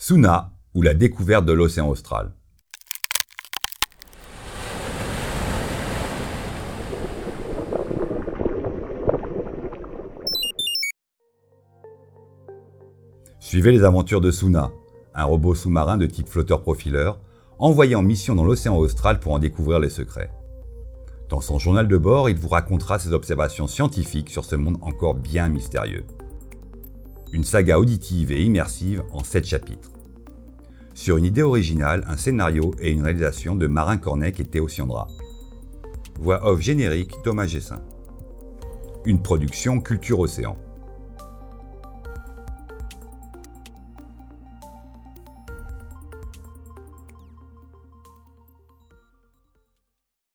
Suna ou la découverte de l'océan austral. Suivez les aventures de Suna, un robot sous-marin de type flotteur-profileur, envoyé en mission dans l'océan austral pour en découvrir les secrets. Dans son journal de bord, il vous racontera ses observations scientifiques sur ce monde encore bien mystérieux. Une saga auditive et immersive en 7 chapitres. Sur une idée originale, un scénario et une réalisation de Marin Cornec et Théo Siandra. Voix off générique Thomas Gessin. Une production Culture Océan.